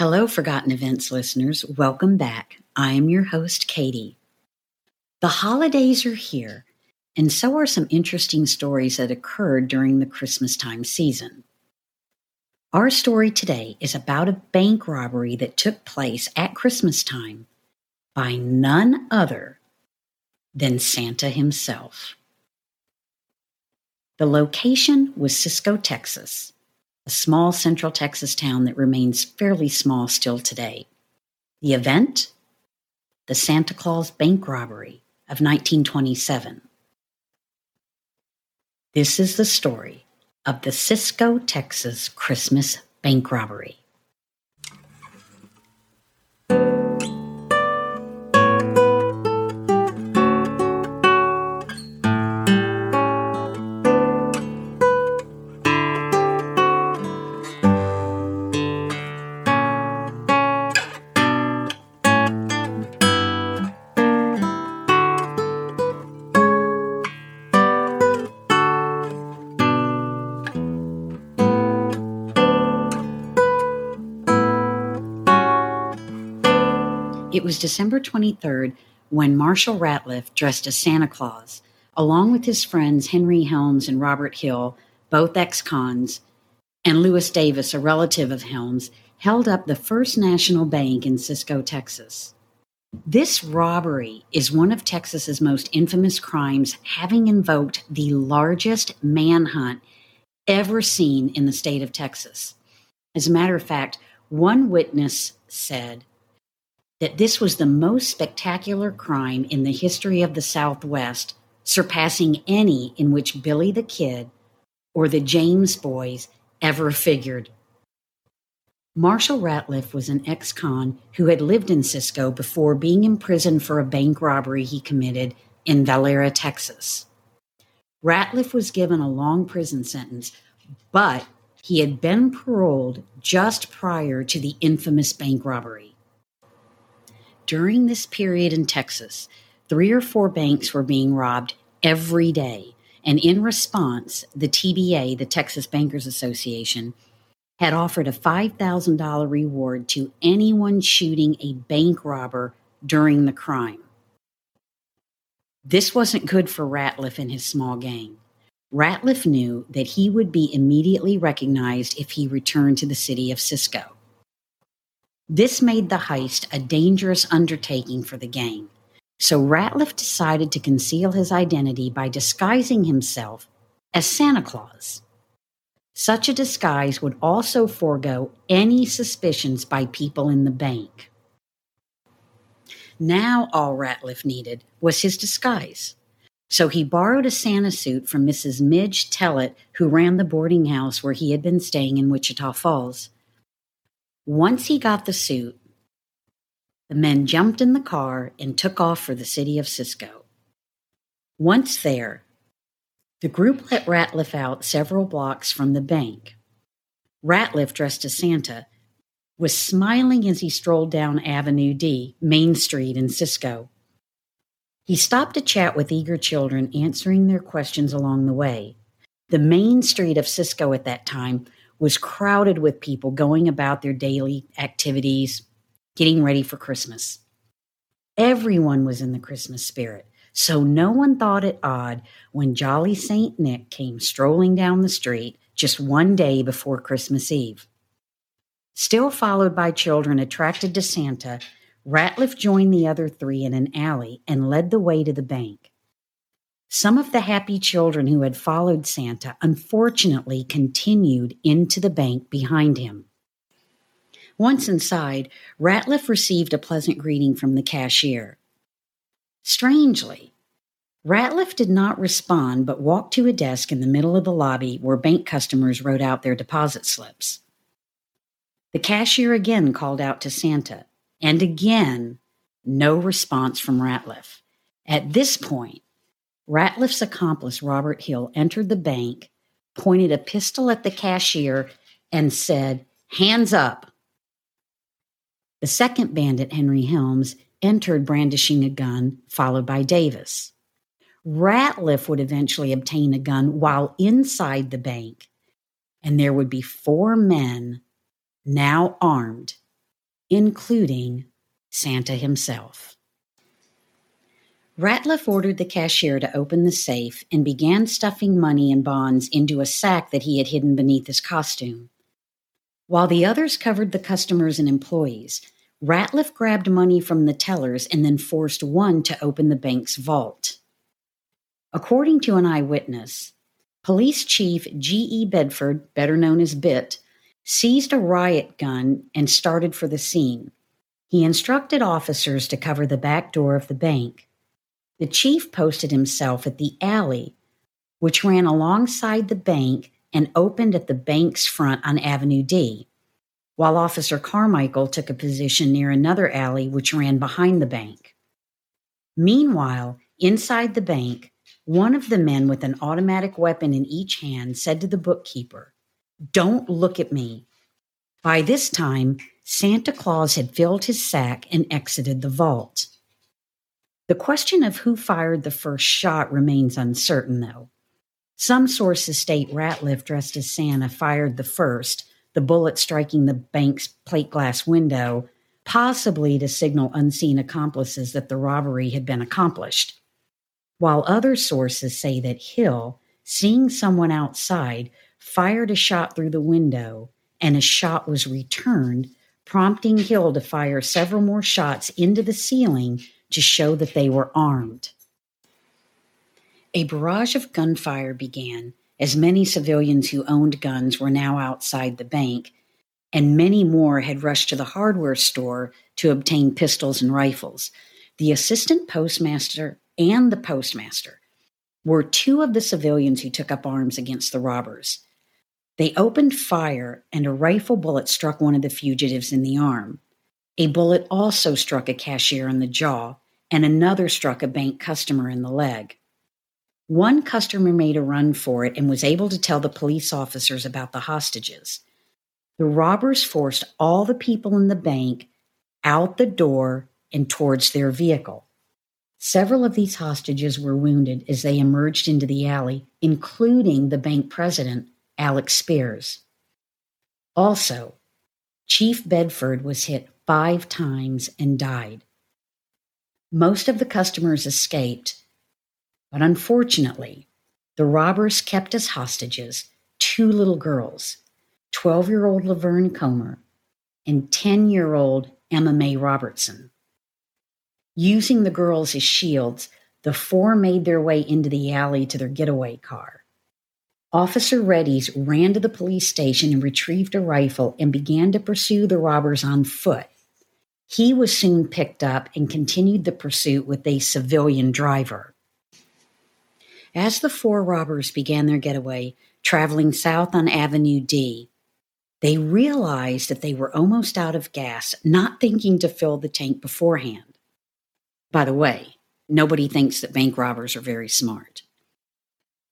Hello, Forgotten Events listeners. Welcome back. I am your host, Katie. The holidays are here, and so are some interesting stories that occurred during the Christmas time season. Our story today is about a bank robbery that took place at Christmas time by none other than Santa himself. The location was Cisco, Texas, a small central Texas town that remains fairly small still today. The event? The Santa Claus bank robbery of 1927. This is the story of the Cisco, Texas Christmas bank robbery. December 23rd when Marshall Ratliff dressed as Santa Claus, along with his friends Henry Helms and Robert Hill, both ex cons, and Lewis Davis, a relative of Helms, held up the First National Bank in Cisco, Texas. This robbery is one of Texas's most infamous crimes, having invoked the largest manhunt ever seen in the state of Texas. As a matter of fact, one witness said that this was the most spectacular crime in the history of the Southwest, surpassing any in which Billy the Kid or the James Boys ever figured. Marshall Ratliff was an ex con who had lived in Cisco before being imprisoned for a bank robbery he committed in Valera, Texas. Ratliff was given a long prison sentence, but he had been paroled just prior to the infamous bank robbery. During this period in Texas, three or four banks were being robbed every day. And in response, the TBA, the Texas Bankers Association, had offered a $5,000 reward to anyone shooting a bank robber during the crime. This wasn't good for Ratliff and his small gang. Ratliff knew that he would be immediately recognized if he returned to the city of Cisco. This made the heist a dangerous undertaking for the gang. So Ratliff decided to conceal his identity by disguising himself as Santa Claus. Such a disguise would also forego any suspicions by people in the bank. Now, all Ratliff needed was his disguise. So he borrowed a Santa suit from Mrs. Midge Tellett, who ran the boarding house where he had been staying in Wichita Falls. Once he got the suit, the men jumped in the car and took off for the city of Cisco. Once there, the group let Ratliff out several blocks from the bank. Ratliff, dressed as Santa, was smiling as he strolled down Avenue D, Main Street in Cisco. He stopped to chat with eager children, answering their questions along the way. The main street of Cisco at that time was crowded with people going about their daily activities, getting ready for Christmas. Everyone was in the Christmas spirit, so no one thought it odd when Jolly St. Nick came strolling down the street just one day before Christmas Eve. Still followed by children attracted to Santa, Ratliff joined the other three in an alley and led the way to the bank. Some of the happy children who had followed Santa unfortunately continued into the bank behind him. Once inside, Ratliff received a pleasant greeting from the cashier. Strangely, Ratliff did not respond but walked to a desk in the middle of the lobby where bank customers wrote out their deposit slips. The cashier again called out to Santa, and again, no response from Ratliff. At this point, Ratliff's accomplice, Robert Hill, entered the bank, pointed a pistol at the cashier, and said, Hands up. The second bandit, Henry Helms, entered brandishing a gun, followed by Davis. Ratliff would eventually obtain a gun while inside the bank, and there would be four men, now armed, including Santa himself. Ratliff ordered the cashier to open the safe and began stuffing money and bonds into a sack that he had hidden beneath his costume. While the others covered the customers and employees, Ratliff grabbed money from the tellers and then forced one to open the bank's vault. According to an eyewitness, Police Chief G.E. Bedford, better known as Bit, seized a riot gun and started for the scene. He instructed officers to cover the back door of the bank. The chief posted himself at the alley, which ran alongside the bank and opened at the bank's front on Avenue D, while Officer Carmichael took a position near another alley which ran behind the bank. Meanwhile, inside the bank, one of the men with an automatic weapon in each hand said to the bookkeeper, Don't look at me. By this time, Santa Claus had filled his sack and exited the vault. The question of who fired the first shot remains uncertain, though. Some sources state Ratliff, dressed as Santa, fired the first, the bullet striking the bank's plate glass window, possibly to signal unseen accomplices that the robbery had been accomplished. While other sources say that Hill, seeing someone outside, fired a shot through the window and a shot was returned, prompting Hill to fire several more shots into the ceiling to show that they were armed. A barrage of gunfire began as many civilians who owned guns were now outside the bank, and many more had rushed to the hardware store to obtain pistols and rifles. The assistant postmaster and the postmaster were two of the civilians who took up arms against the robbers. They opened fire, and a rifle bullet struck one of the fugitives in the arm. A bullet also struck a cashier in the jaw, and another struck a bank customer in the leg. One customer made a run for it and was able to tell the police officers about the hostages. The robbers forced all the people in the bank out the door and towards their vehicle. Several of these hostages were wounded as they emerged into the alley, including the bank president, Alex Spears. Also, Chief Bedford was hit five times and died. Most of the customers escaped, but unfortunately, the robbers kept as hostages two little girls 12 year old Laverne Comer and 10 year old Emma Mae Robertson. Using the girls as shields, the four made their way into the alley to their getaway car. Officer Reddy's ran to the police station and retrieved a rifle and began to pursue the robbers on foot. He was soon picked up and continued the pursuit with a civilian driver. As the four robbers began their getaway, traveling south on Avenue D, they realized that they were almost out of gas, not thinking to fill the tank beforehand. By the way, nobody thinks that bank robbers are very smart.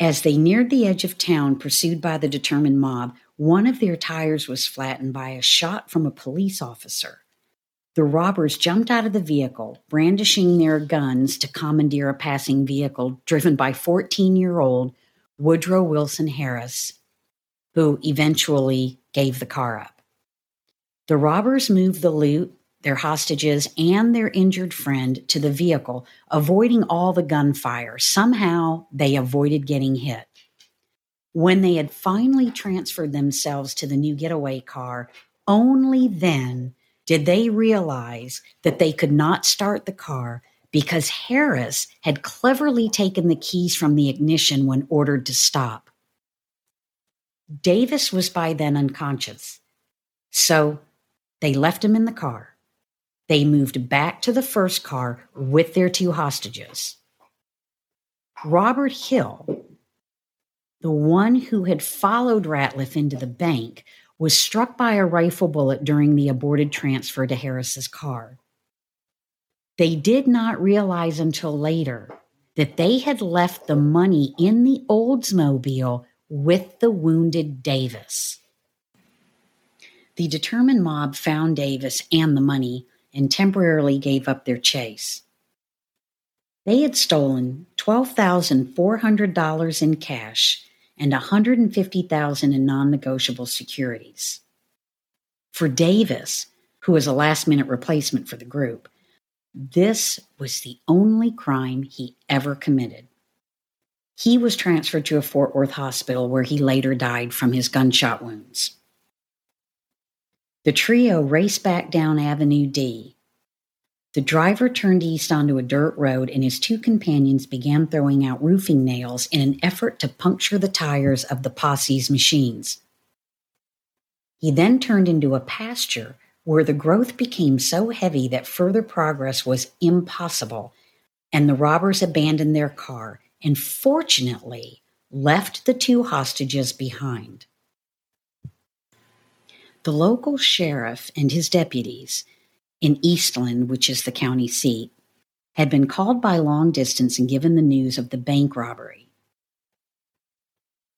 As they neared the edge of town, pursued by the determined mob, one of their tires was flattened by a shot from a police officer. The robbers jumped out of the vehicle, brandishing their guns to commandeer a passing vehicle driven by 14 year old Woodrow Wilson Harris, who eventually gave the car up. The robbers moved the loot, their hostages, and their injured friend to the vehicle, avoiding all the gunfire. Somehow they avoided getting hit. When they had finally transferred themselves to the new getaway car, only then did they realize that they could not start the car because Harris had cleverly taken the keys from the ignition when ordered to stop. Davis was by then unconscious, so they left him in the car. They moved back to the first car with their two hostages. Robert Hill, the one who had followed Ratliff into the bank, was struck by a rifle bullet during the aborted transfer to Harris's car. They did not realize until later that they had left the money in the Oldsmobile with the wounded Davis. The determined mob found Davis and the money and temporarily gave up their chase. They had stolen $12,400 in cash and 150,000 in non-negotiable securities. For Davis, who was a last minute replacement for the group. This was the only crime he ever committed. He was transferred to a Fort Worth hospital where he later died from his gunshot wounds. The trio raced back down Avenue D. The driver turned east onto a dirt road, and his two companions began throwing out roofing nails in an effort to puncture the tires of the posse's machines. He then turned into a pasture where the growth became so heavy that further progress was impossible, and the robbers abandoned their car and fortunately left the two hostages behind. The local sheriff and his deputies in Eastland, which is the county seat, had been called by long distance and given the news of the bank robbery.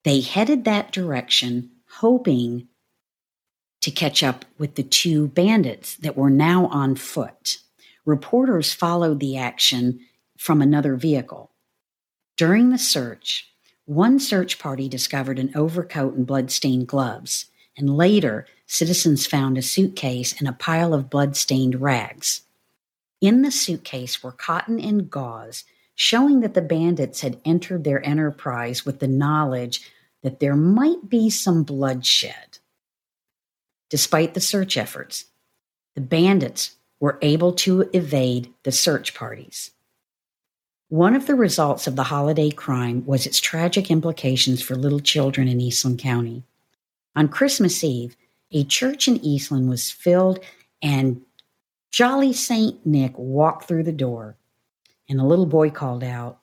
They headed that direction, hoping to catch up with the two bandits that were now on foot. Reporters followed the action from another vehicle. During the search, one search party discovered an overcoat and blood-stained gloves, and later citizens found a suitcase and a pile of blood-stained rags. In the suitcase were cotton and gauze, showing that the bandits had entered their enterprise with the knowledge that there might be some bloodshed. Despite the search efforts, the bandits were able to evade the search parties. One of the results of the holiday crime was its tragic implications for little children in Eastland County. On Christmas Eve, a church in Eastland was filled, and Jolly Saint Nick walked through the door, and a little boy called out,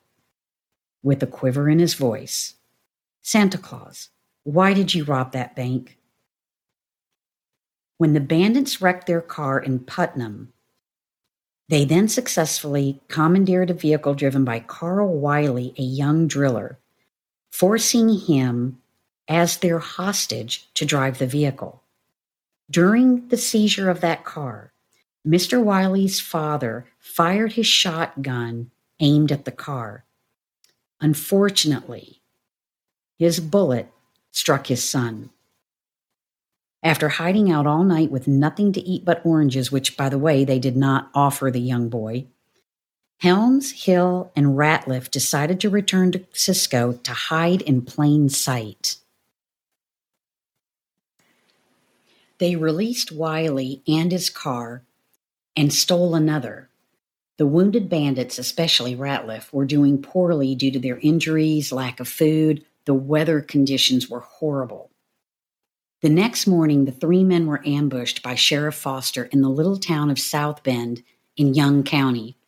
with a quiver in his voice, Santa Claus, why did you rob that bank? When the bandits wrecked their car in Putnam, they then successfully commandeered a vehicle driven by Carl Wiley, a young driller, forcing him as their hostage to drive the vehicle. During the seizure of that car, Mr. Wiley's father fired his shotgun aimed at the car. Unfortunately, his bullet struck his son. After hiding out all night with nothing to eat but oranges, which, by the way, they did not offer the young boy, Helms, Hill, and Ratliff decided to return to Cisco to hide in plain sight. They released Wiley and his car and stole another. The wounded bandits, especially Ratliff, were doing poorly due to their injuries, lack of food, the weather conditions were horrible. The next morning, the three men were ambushed by Sheriff Foster in the little town of South Bend in Young County.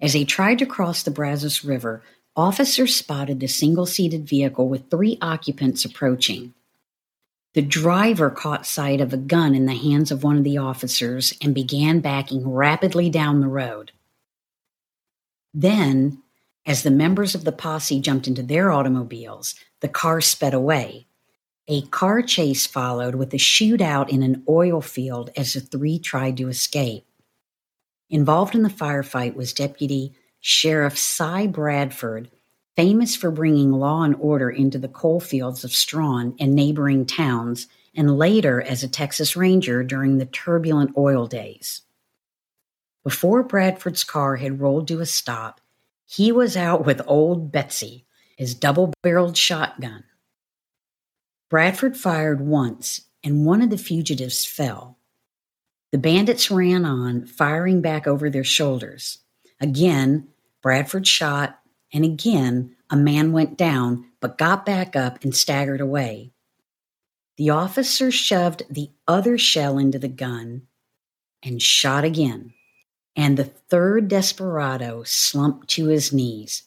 As they tried to cross the Brazos River, officers spotted the single seated vehicle with three occupants approaching. The driver caught sight of a gun in the hands of one of the officers and began backing rapidly down the road. Then, as the members of the posse jumped into their automobiles, the car sped away. A car chase followed with a shootout in an oil field as the three tried to escape. Involved in the firefight was Deputy Sheriff Cy Bradford, famous for bringing law and order into the coal fields of Strawn and neighboring towns, and later as a Texas Ranger during the turbulent oil days. Before Bradford's car had rolled to a stop, he was out with Old Betsy, his double barreled shotgun. Bradford fired once, and one of the fugitives fell. The bandits ran on, firing back over their shoulders. Again, Bradford shot, and again, a man went down, but got back up and staggered away. The officer shoved the other shell into the gun and shot again. And the third desperado slumped to his knees,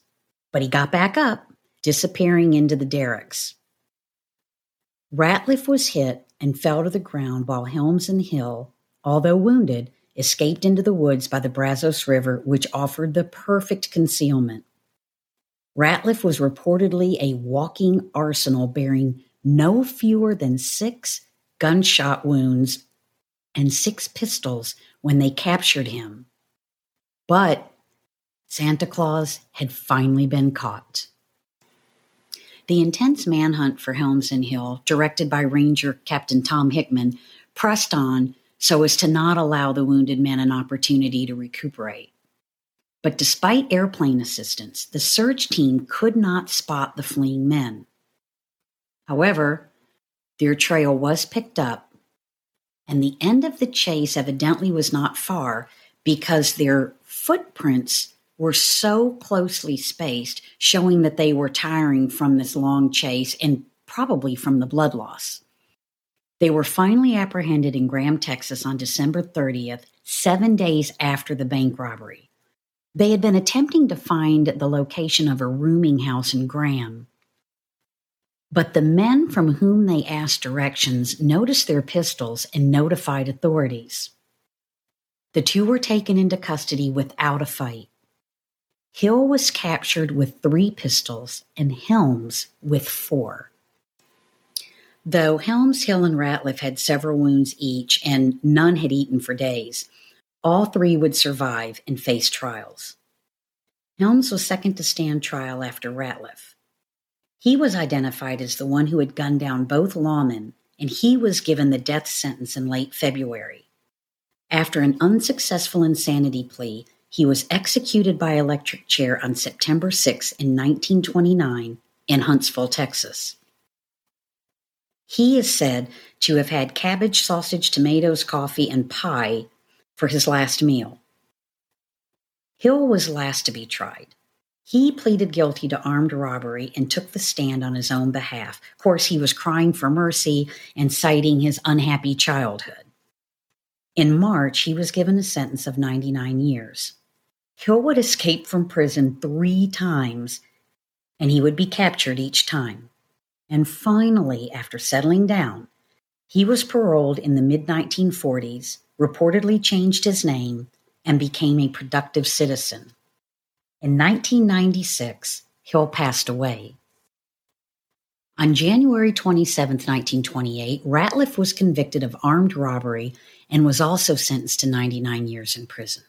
but he got back up, disappearing into the derricks. Ratliff was hit and fell to the ground while Helms and Hill, although wounded, escaped into the woods by the Brazos River, which offered the perfect concealment. Ratliff was reportedly a walking arsenal bearing no fewer than six gunshot wounds and six pistols when they captured him. But Santa Claus had finally been caught. The intense manhunt for Helms and Hill, directed by Ranger Captain Tom Hickman, pressed on, so as to not allow the wounded men an opportunity to recuperate. But despite airplane assistance, the search team could not spot the fleeing men. However, their trail was picked up, and the end of the chase evidently was not far because their footprints were so closely spaced, showing that they were tiring from this long chase and probably from the blood loss. They were finally apprehended in Graham, Texas on December 30th, seven days after the bank robbery. They had been attempting to find the location of a rooming house in Graham. But the men from whom they asked directions noticed their pistols and notified authorities. The two were taken into custody without a fight. Hill was captured with three pistols and Helms with four. Though Helms, Hill, and Ratliff had several wounds each and none had eaten for days, all three would survive and face trials. Helms was second to stand trial after Ratliff. He was identified as the one who had gunned down both lawmen, and he was given the death sentence in late February. After an unsuccessful insanity plea, he was executed by electric chair on September 6 in 1929 in Huntsville, Texas. He is said to have had cabbage, sausage, tomatoes, coffee, and pie for his last meal. Hill was last to be tried. He pleaded guilty to armed robbery and took the stand on his own behalf. Of course, he was crying for mercy and citing his unhappy childhood. In March, he was given a sentence of 99 years. Hill would escape from prison three times, and he would be captured each time. And finally, after settling down, he was paroled in the mid 1940s, reportedly changed his name, and became a productive citizen. In 1996, Hill passed away. On January 27, 1928, Ratliff was convicted of armed robbery and was also sentenced to 99 years in prison.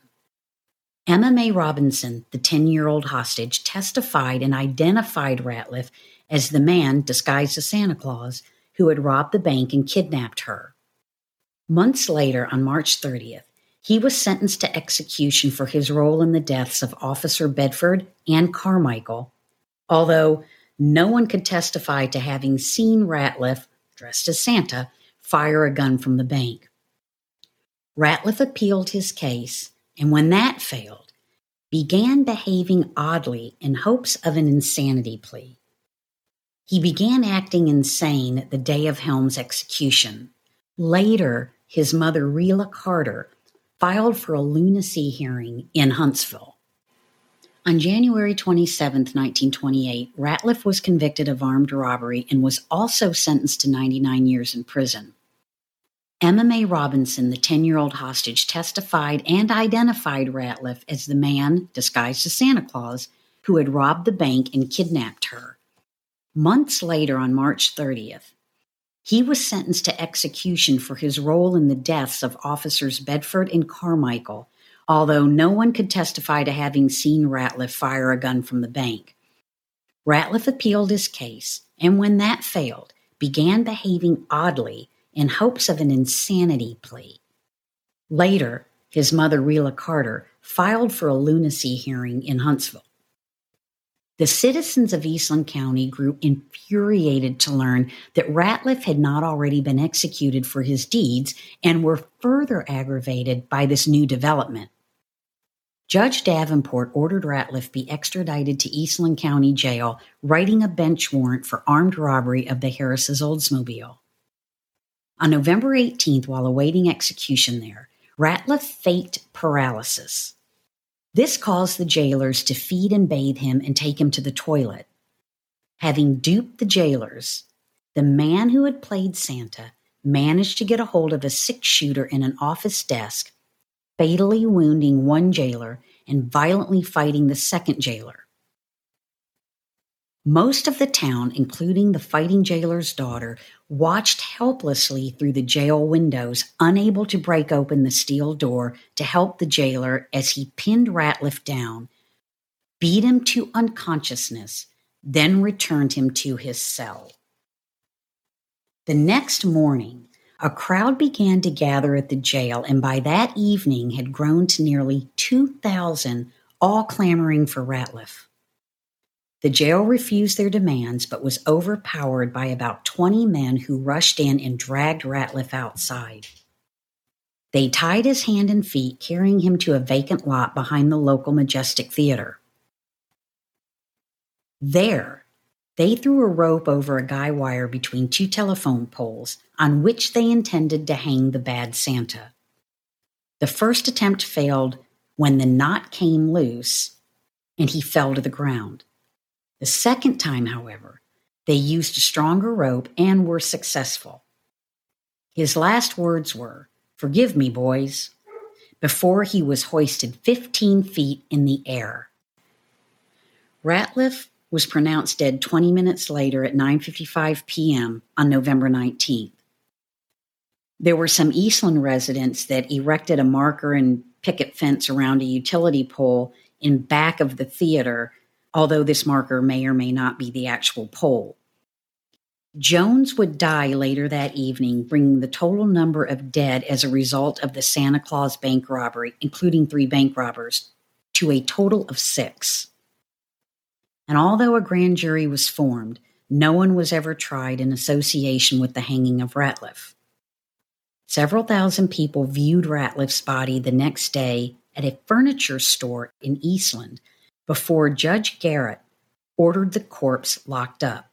Emma May Robinson, the 10 year old hostage, testified and identified Ratliff as the man disguised as Santa Claus who had robbed the bank and kidnapped her. Months later, on March 30th, he was sentenced to execution for his role in the deaths of Officer Bedford and Carmichael, although no one could testify to having seen Ratliff, dressed as Santa, fire a gun from the bank. Ratliff appealed his case, and when that failed, began behaving oddly in hopes of an insanity plea. He began acting insane the day of Helm's execution. Later, his mother, Rela Carter, filed for a lunacy hearing in Huntsville. On January 27, 1928, Ratliff was convicted of armed robbery and was also sentenced to 99 years in prison. Emma May Robinson, the 10 year old hostage, testified and identified Ratliff as the man, disguised as Santa Claus, who had robbed the bank and kidnapped her. Months later, on March 30th, he was sentenced to execution for his role in the deaths of officers Bedford and Carmichael, although no one could testify to having seen Ratliff fire a gun from the bank. Ratliff appealed his case, and when that failed, began behaving oddly in hopes of an insanity plea. Later, his mother, Rela Carter, filed for a lunacy hearing in Huntsville. The citizens of Eastland County grew infuriated to learn that Ratliff had not already been executed for his deeds and were further aggravated by this new development. Judge Davenport ordered Ratliff be extradited to Eastland County Jail, writing a bench warrant for armed robbery of the Harris's Oldsmobile. On November 18th, while awaiting execution there, Ratliff faked paralysis. This caused the jailers to feed and bathe him and take him to the toilet. Having duped the jailers, the man who had played Santa managed to get a hold of a six shooter in an office desk, fatally wounding one jailer and violently fighting the second jailer. Most of the town, including the fighting jailer's daughter, watched helplessly through the jail windows, unable to break open the steel door to help the jailer as he pinned Ratliff down, beat him to unconsciousness, then returned him to his cell. The next morning, a crowd began to gather at the jail, and by that evening had grown to nearly 2,000, all clamoring for Ratliff. The jail refused their demands, but was overpowered by about 20 men who rushed in and dragged Ratliff outside. They tied his hand and feet, carrying him to a vacant lot behind the local Majestic Theater. There, they threw a rope over a guy wire between two telephone poles on which they intended to hang the bad Santa. The first attempt failed when the knot came loose and he fell to the ground. The second time, however, they used a stronger rope and were successful. His last words were, Forgive me, boys, before he was hoisted 15 feet in the air. Ratliff was pronounced dead 20 minutes later at 9:55 p.m. on November 19th. There were some Eastland residents that erected a marker and picket fence around a utility pole in back of the theater, although this marker may or may not be the actual pole. Jones would die later that evening, bringing the total number of dead as a result of the Santa Claus bank robbery, including three bank robbers, to a total of six. And although a grand jury was formed, no one was ever tried in association with the hanging of Ratliff. Several thousand people viewed Ratliff's body the next day at a furniture store in Eastland before Judge Garrett ordered the corpse locked up.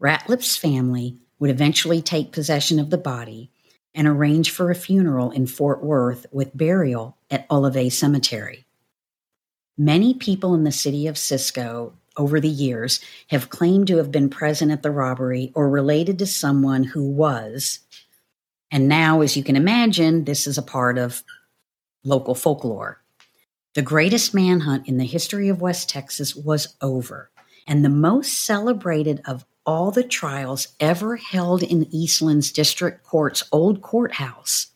Ratliff's family would eventually take possession of the body and arrange for a funeral in Fort Worth with burial at Olivet Cemetery. Many people in the city of Cisco over the years have claimed to have been present at the robbery or related to someone who was. And now, as you can imagine, this is a part of local folklore. The greatest manhunt in the history of West Texas was over, and the most celebrated of all the trials ever held in Eastland's district court's old courthouse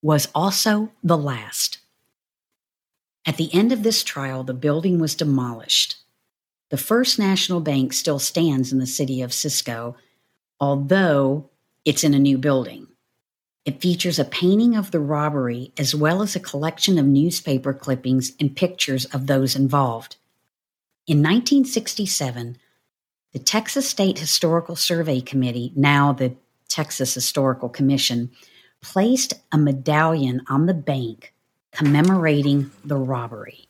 was also the last. At the end of this trial, the building was demolished. The First National Bank still stands in the city of Cisco, although it's in a new building. It features a painting of the robbery as well as a collection of newspaper clippings and pictures of those involved. In 1967, the Texas State Historical Survey Committee, now the Texas Historical Commission, placed a medallion on the bank commemorating the robbery.